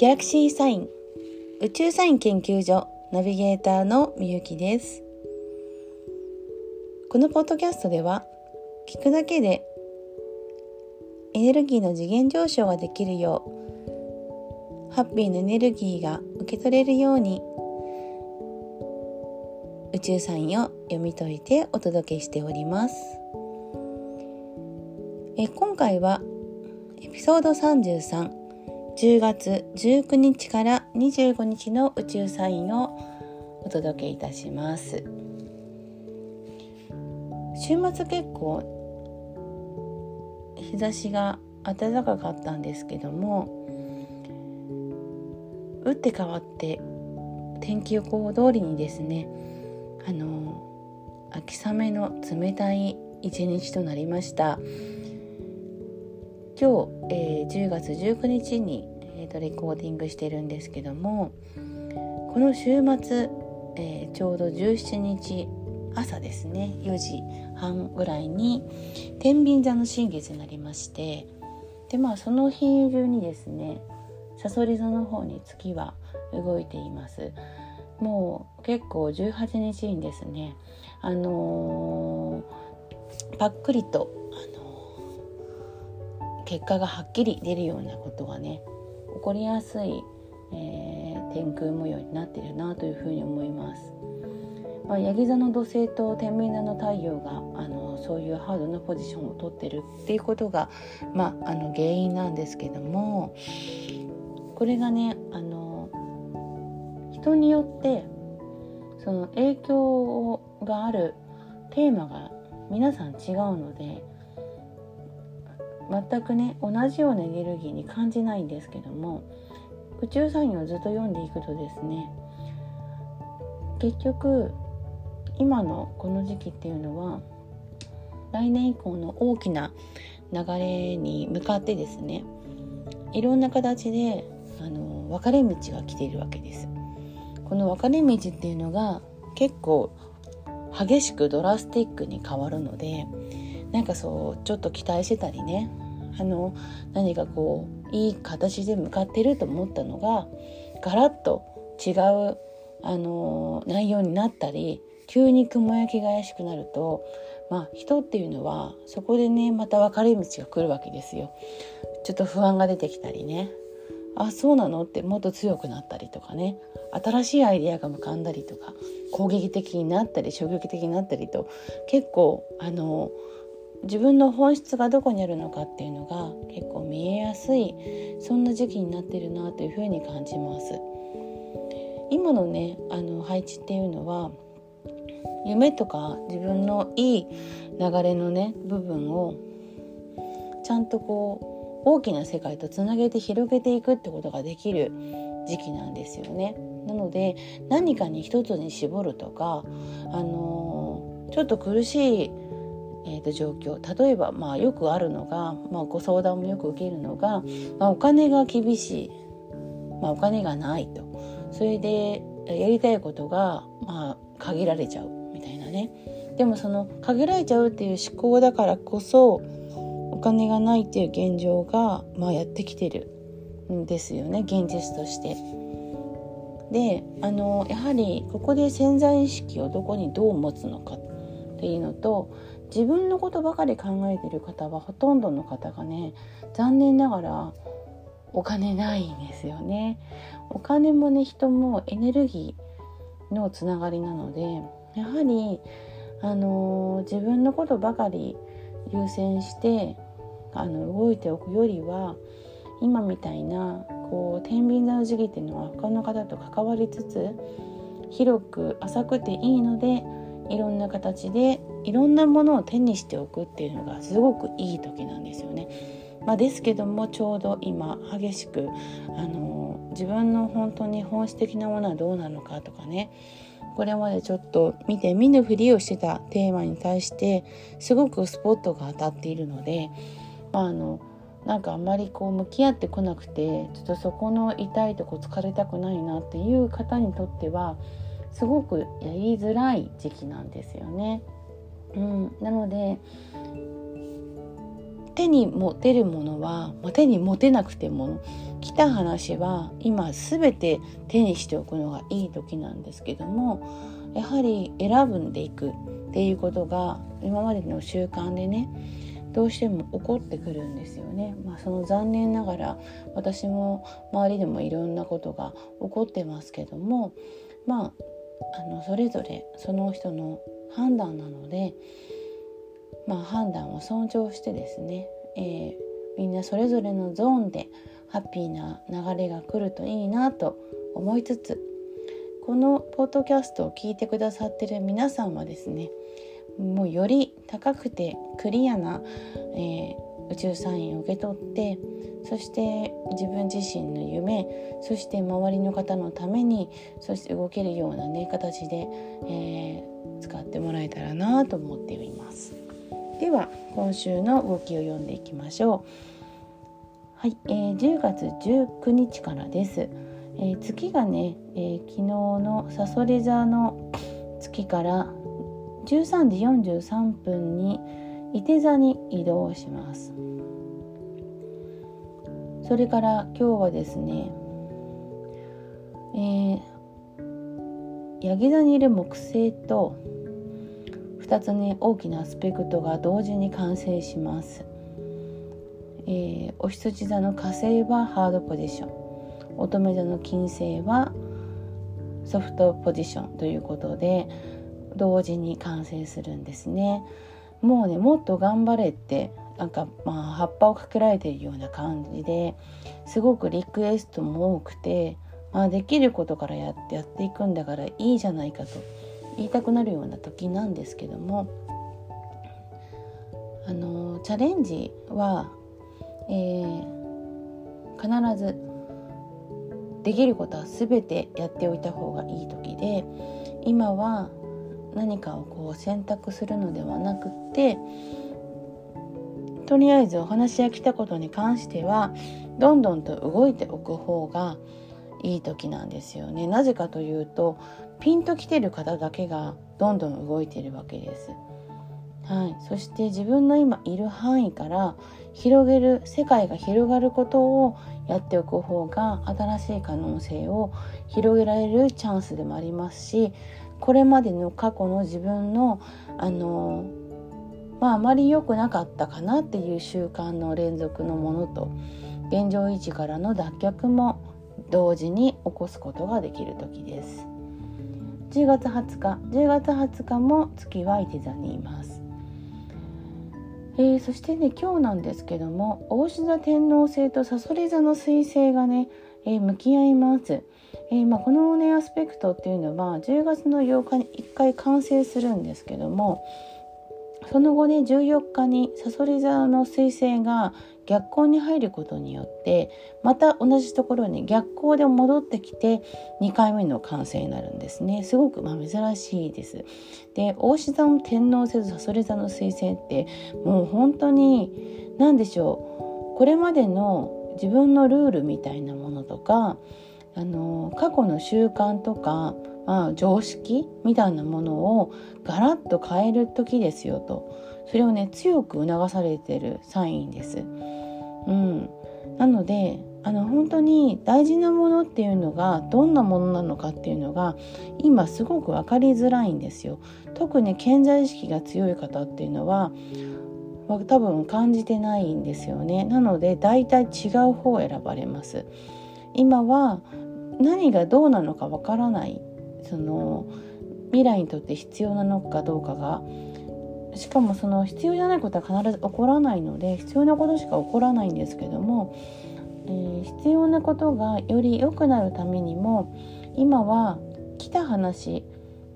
ギャラクシーサイン。宇宙サイン研究所ナビゲーターのみゆきです。このポッドキャストでは聞くだけでエネルギーの次元上昇ができるようハッピーなエネルギーが受け取れるように宇宙サインを読み解いてお届けしております。え今回はエピソード33 10月19日から25日の宇宙サインをお届けいたします。週末結構日差しが暖かかったんですけども打って変わって天気予報通りにですねあの秋雨の冷たい一日となりました。今日、えー、10月19日に、えーと、レコーディングしてるんですけどもこの週末、えー、ちょうど17日朝ですね4時半ぐらいに天秤座の新月になりましてでまあその日中にですねさそり座の方に月は動いています。もう結構18日にですねあのー、パックリと、あのー、結果がはっきり出るようなことがね起こりやすい、えー、天空模様になっているなというふうに思います。まあ、ヤギ座の土星と天秤座の太陽があのそういうハードなポジションをとってるっていうことが、まあ、あの原因なんですけどもこれがねあの人によってその影響があるテーマが皆さん違うので全くね同じようなエネルギーに感じないんですけども宇宙サインをずっと読んでいくとですね結局今のこの時期っていうのは来年以降の大きな流れに向かってですねいろんな形であの分かれ道が来ているわけです。この分かれ道っていうのが結構激しくドラスティックに変わるのでなんかそうちょっと期待してたりねあの何かこういい形で向かってると思ったのがガラッと違うあの内容になったり急に雲行きが怪しくなるとまあ人っていうのはそこでねまた分かれ道が来るわけですよ。ちょっと不安が出てきたりねあそうなのってもっと強くなったりとかね新しいアイデアが浮かんだりとか攻撃的になったり衝撃的になったりと結構あの自分の本質がどこにあるのかっていうのが結構見えやすいそんな時期になってるなというふうに感じます。今のねあの配置っていうのは夢とか自分のいい流れのね部分をちゃんとこう大きな世界とつなげて広げていくってことができる時期なんですよね。なので何かに一つに絞るとか、あのー、ちょっと苦しい、えーと、状況。例えば、まあ、よくあるのが、まあ、ご相談もよく受けるのが、まあ、お金が厳しい、まあ、お金がないと。それでやりたいことが、まあ、限られちゃう。みたいなね。でもその限られちゃうっていう思考だからこそお金がないっていう現状が、まあ、やってきてる。んですよね。現実として。であのやはりここで潜在意識をどこにどう持つのかっていうのと自分のことばかり考えてる方はほとんどの方がね残念ながらお金ないんですよね。お金もね人もエネルギーのつながりなのでやはり、あの自分のことばかり優先してあの動いておくよりは今みたいなこう天秤座の時期っていうのは他の方と関わりつつ広く浅くていいのでいろんな形でいろんなものを手にしておくっていうのがすごくいい時なんですよね。まあ、ですけどもちょうど今激しくあの自分の本当に本質的なものはどうなのかとかねこれまでちょっと見て見ぬふりをしてたテーマに対してすごくスポットが当たっているので、まあ、あのなんかあんまりこう向き合ってこなくてちょっとそこの痛いとこ疲れたくないなっていう方にとってはすごくやりづらい時期なんですよね。うん、なので手に持てるものは、ま、手に持てなくても来た話は今全て手にしておくのがいい時なんですけどもやはり選ぶんでいくっていうことが今までの習慣でねどうしても起こってくるんですよね。まあ、その残念ながら私も周りでもいろんなことが起こってますけどもまああのそれぞれその人の判断なので、まあ、判断を尊重してですね、えー、みんなそれぞれのゾーンでハッピーな流れが来るといいなと思いつつこのポッドキャストを聞いてくださってる皆さんはですねもうより高くてクリアな、えー、宇宙サインを受け取ってそして自分自身の夢そして周りの方のためにそして動けるようなね形で、えー、使ってもらえたらなと思っています。では今週の動きを読んでいきましょう。はい、えー、10月19日からです、えー、月がね、えー、昨日のさそり座の月から13時43分に伊手座に移動します。それから今日はですね、えー、ヤギ座にいる木星と2つね大きなアスペクトが同時に完成します、えー、お羊座の火星はハードポジション。乙女座の金星はソフトポジションということで同時に完成するんですね。もうねもっと頑張れってなんかまあ葉っぱをかけられているような感じですごくリクエストも多くて、まあ、できることからやってやっていくんだからいいじゃないかと言いたくなるような時なんですけどもあのチャレンジは、えー、必ずできることは全てやっておいた方がいい時で今は何かをこう選択するのではなくってとりあえずお話が来たことに関してはどんどんと動いておく方がいい時なんですよね。なぜかというとピンと来てる方だけがどんどん動いてるわけです。はい、そして自分の今いる範囲から広げる世界が広がることをやっておく方が新しい可能性を広げられるチャンスでもありますしこれまでの過去の自分のあのまああまり良くなかったかなっていう習慣の連続のものと現状維持からの脱却も同時に起こすことができる時です。10月20日10月20日も月は伊手座にいます。えー、そしてね今日なんですけども大志座天王星とさそり座の彗星がね、えー、向き合います。えー、まあ、このねアスペクトっていうのは10月の8日に1回完成するんですけどもその後ね14日にさそり座の彗星が逆光に入ることによってまた同じところに逆光で戻ってきて2回目の完成になるんですね。すごくまあ珍しいです。で大志座の天王星とさそり座の彗星ってもう本当に何でしょう。これまでの自分のルールみたいなものとかあの過去の習慣とか、まあ、常識みたいなものをガラッと変える時ですよとそれをね強く促されてるサインです。うん、なのであの本当に大事なものっていうのがどんなものなのかっていうのが今すごく分かりづらいんですよ。特に健在意識が強い方っていうのは多分感じてないんですよね。なので大体違う方を選ばれます。今は何がどうなのかわからないその未来にとって必要なのかどうかがしかもその必要じゃないことは必ず起こらないので必要なことしか起こらないんですけども、えー、必要なことがより良くなるためにも今は来た話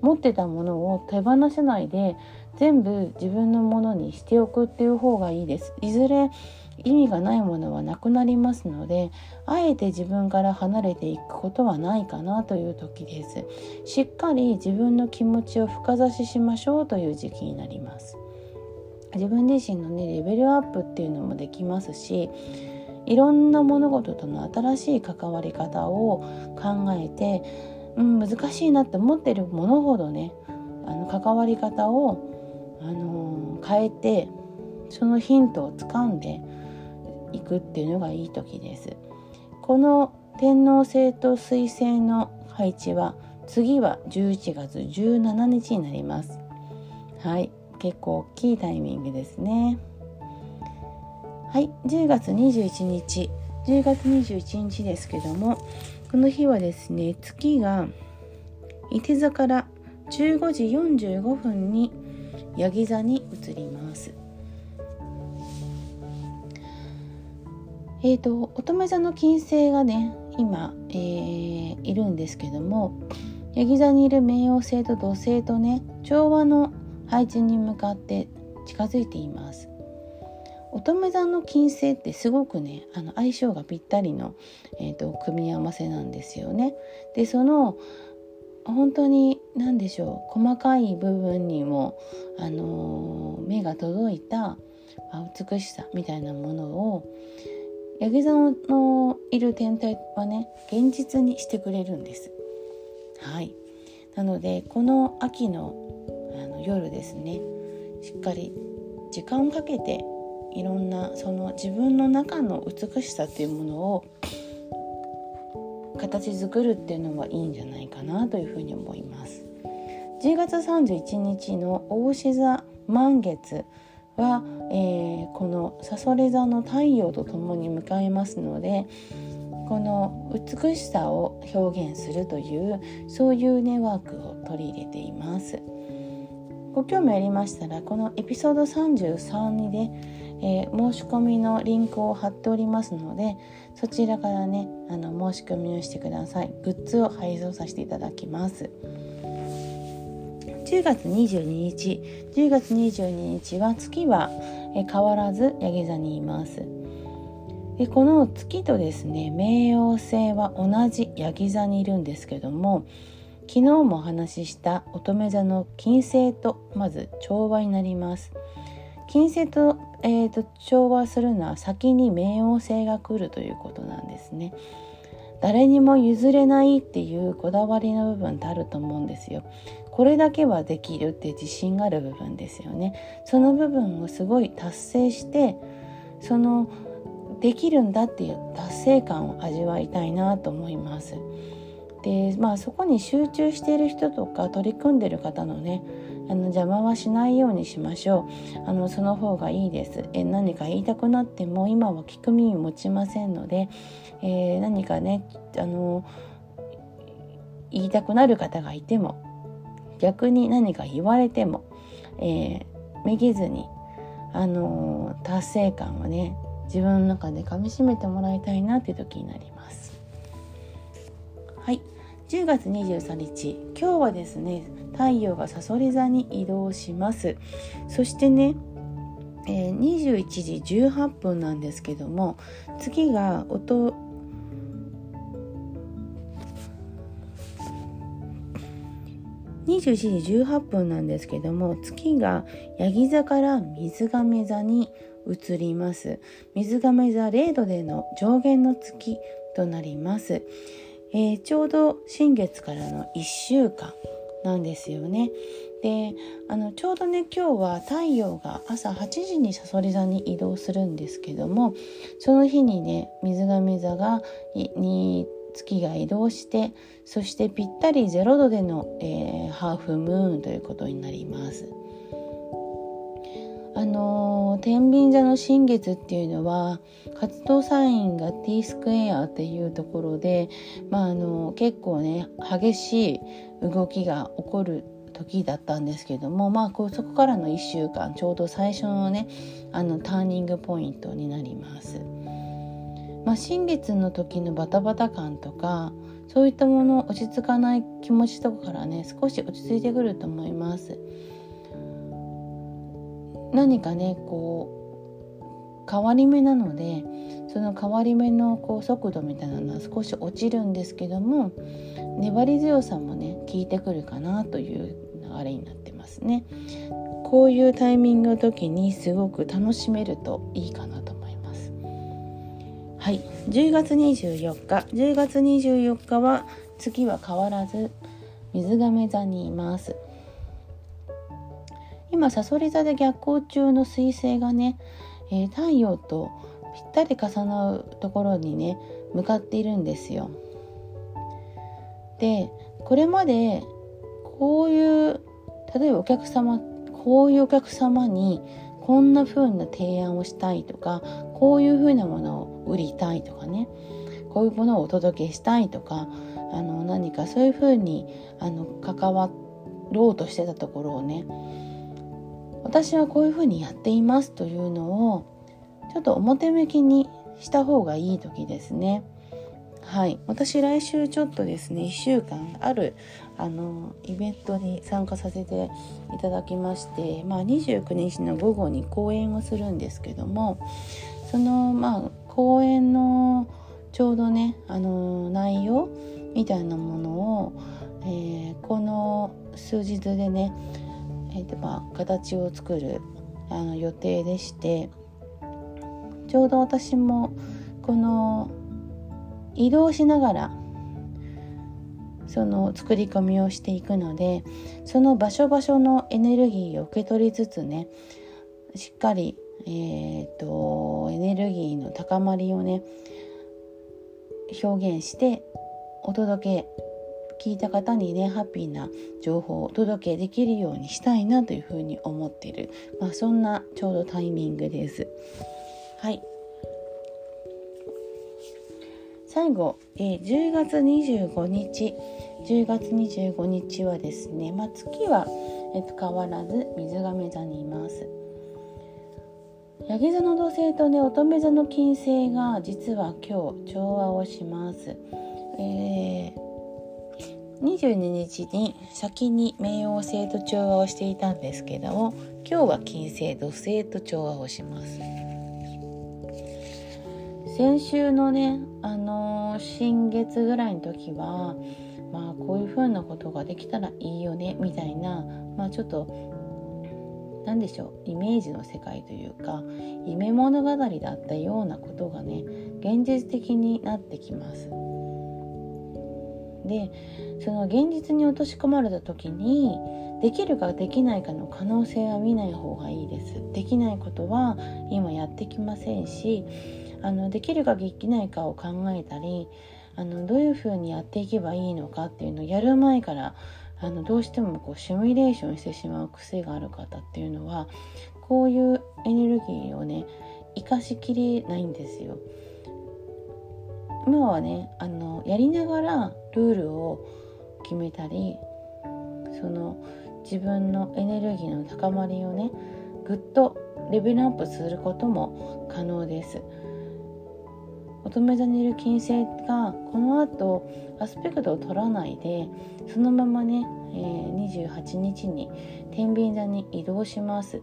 持ってたものを手放せないで全部自分のものにしておくっていう方がいいです。いずれ意味がないものはなくなりますのであえて自分から離れていくことはないかなという時です。しっかり自分の気持ちを深指ししましょうという時期になります。自分自身のねレベルアップっていうのもできますしいろんな物事との新しい関わり方を考えて、うん、難しいなって思ってるものほどねあの関わり方を、あのー、変えてそのヒントをつかんでいくっていうのがいい時です。この天王星と水星の配置は次は11月17日になります。はい。結構大きいタイミングですね。はい。10月21日。10月21日ですけどもこの日はですね月が伊手座から15時45分にヤギ座に移ります。えーと、乙女座の金星がね今、えー、いるんですけどもヤギ座にいる冥王星と土星とね調和の配置に向かって近づいています乙女座の金星ってすごくねあの相性がぴったりの、えーと、組み合わせなんですよね。でその本当に何でしょう細かい部分にも、あのー、目が届いた美しさみたいなものをヤギ座のいる天体はね現実にしてくれるんです。はいなのでこの秋のあの夜ですねしっかり時間をかけていろんなその自分の中の美しさっていうものを形作るっていうのはいいんじゃないかなというふうに思います。10月31日の大志座満月は、えー、このさそれ座の太陽とともに迎えますのでこの美しさを表現するというそういうネワークを取り入れています。ご興味ありましたらこのエピソード33にねえー、申し込みのリンクを貼っておりますのでそちらからねあの申し込みをしてくださいグッズを配送させていただきます10月22日。10月22日は月は、変わらずヤギ座にいます。でこの月とですね冥王星は同じヤギ座にいるんですけども昨日もお話しした乙女座の金星とまず調和になります。金星と,、えーと、調和するのは先に冥王星が来るということなんですね。誰にも譲れないっていうこだわりの部分ってあると思うんですよ。これだけはできるって自信がある部分ですよね。その部分をすごい達成してそのできるんだっていう達成感を味わいたいなと思います。でまあそこに集中している人とか取り組んでる方のねあの邪魔はしないようにしましょうあのその方がいいですえ何か言いたくなっても今は聞く耳持ちませんので、えー、何かねあの言いたくなる方がいても逆に何か言われても、えー、めげずにあの達成感をね自分の中でかみしめてもらいたいなっていう時になります。はい。10月23日。今日はですね太陽がさそり座に移動します。そしてねえー、21時18分なんですけども次が21時18分なんですけども月がヤギ座から水亀座に移ります水亀座0度での上限の月となります、えー、ちょうど新月からの1週間なんですよね。であのちょうどね今日は太陽が朝8時にさそり座に移動するんですけどもその日にね水亀座がに月が移動してそしてぴったり0度での、えー、ハーフムーンということになります。あのー、天秤座の新月っていうのは活動サインが T スクエアっていうところで、まああのー、結構ね激しい動きが起こる時だったんですけども、まあ、こうそこからの1週間ちょうど最初のねあのターニングポイントになります。まあ、新月の時のバタバタ感とかそういったもの落ち着かない気持ちとかからね少し落ち着いてくると思います。何かねこう変わり目なのでその変わり目のこう速度みたいなのは少し落ちるんですけども粘り強さもね効いてくるかなという流れになってますね。こういうタイミングの時にすごく楽しめるといいかなと。はい、10月24日、10月24日は月は変わらず水亀座にいます。今さそり座で逆行中の彗星がね、えー、太陽とぴったり重なるところにね向かっているんですよ。でこれまでこういう例えばお客様こういうお客様にこんな風な提案をしたいとかこういう風なものを売りたいとかねこういうものをお届けしたいとかあの何かそういう風にあに関わろうとしてたところをね私はこういう風にやっていますというのをちょっと表向きにした方がいい時ですね。はい、私来週ちょっとですね1週間あるあのイベントに参加させていただきまして、まあ、29日の午後に講演をするんですけどもそのまあ講演のちょうどねあの内容みたいなものを、えー、この数日でね、えーまあ、形を作るあの予定でしてちょうど私もこの移動しながらその作り込みをしていくのでその場所場所のエネルギーを受け取りつつねしっかり、えーと、エネルギーの高まりをね表現してお届け聞いた方にねハッピーな情報をお届けできるようにしたいなというふうに思ってる、まあ、そんなちょうどタイミングです。はい。最後、えー、10月25日。10月25日はですね、まあ、月は、えー、と変わらず水亀座にいます。ヤギ座の土星とね乙女座の金星が実は今日調和をします、えー、22日に先に冥王星と調和をしていたんですけども今日は金星土星と調和をします。先週のねあのー、新月ぐらいの時はまあこういう風なことができたらいいよねみたいなまあちょっと何でしょうイメージの世界というか夢物語だったようなことがね現実的になってきます。でその現実に落とし込まれた時にできるかできないかの可能性は見ない方がいいです。できないことは今やってきませんしあのできるかできないかを考えたりあのどういうふうにやっていけばいいのかっていうのをやる前からあのどうしてもこうシミュレーションしてしまう癖がある方っていうのはこういうエネルギーをね生かしきれないんですよ。今はねあのやりながらルールを決めたりその自分のエネルギーの高まりをねぐっとレベルアップすることも可能です。乙女座にいる金星がこの後アスペクトを取らないでそのままね、えー、28日に天秤座に移動します。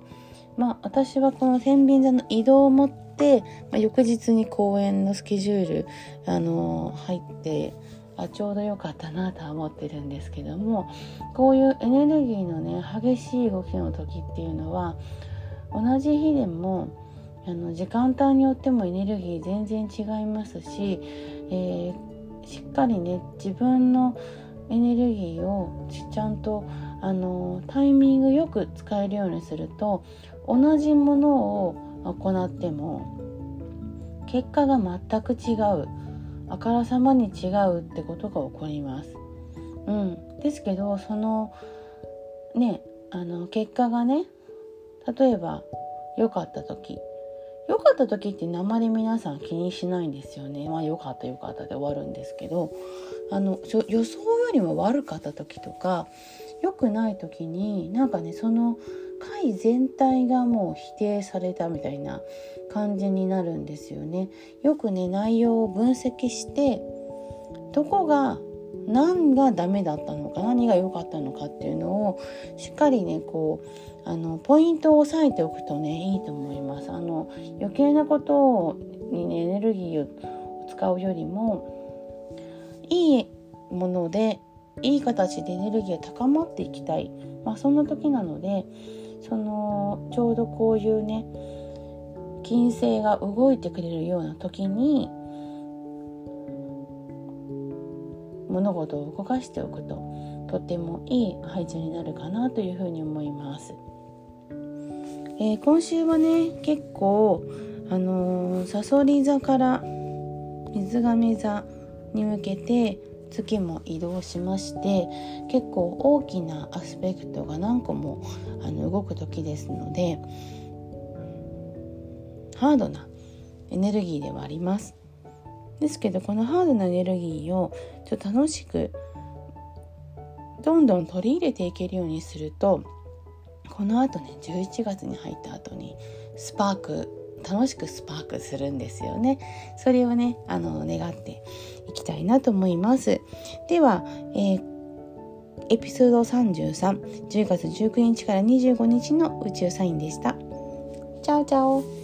まあ私はこの天秤座の移動をもって、まあ、翌日に公演のスケジュール、あのー、入ってあちょうど良かったなとは思ってるんですけどもこういうエネルギーのね激しい動きの時っていうのは同じ日でもあの時間帯によってもエネルギー全然違いますし、えー、しっかりね自分のエネルギーをちゃんとあのタイミングよく使えるようにすると同じものを行っても結果が全く違うあからさまに違うってことが起こります。うん、ですけどそのねあの結果がね例えば良かった時良かった時ってあまり皆さん気にしないんですよね。まあ良かった良かったで終わるんですけどあの予想よりも悪かった時とか良くない時になんかねその回全体がもう否定されたみたいな感じになるんですよね。よくね内容を分析してどこが何がダメだったのか何が良かったのかっていうのをしっかりねこうあのポイントを押さえておくとねいいと思います。あの余計なことにねエネルギーを使うよりもいいものでいい形でエネルギーが高まっていきたい、まあ、そんな時なのでそのちょうどこういうね金星が動いてくれるような時に物事を動かしておくととてもいい配置になるかなというふうに思います。えー、今週はね結構あのさそり座から水亀座に向けて月も移動しまして結構大きなアスペクトが何個もあの動く時ですのでハードなエネルギーではありますですけどこのハードなエネルギーをちょっと楽しくどんどん取り入れていけるようにするとこのあとね11月に入った後にスパーク楽しくスパークするんですよね。それをねあの願っていきたいなと思います。では、えー、エピソード331 0月19日から25日の宇宙サインでした。チャオチャオ。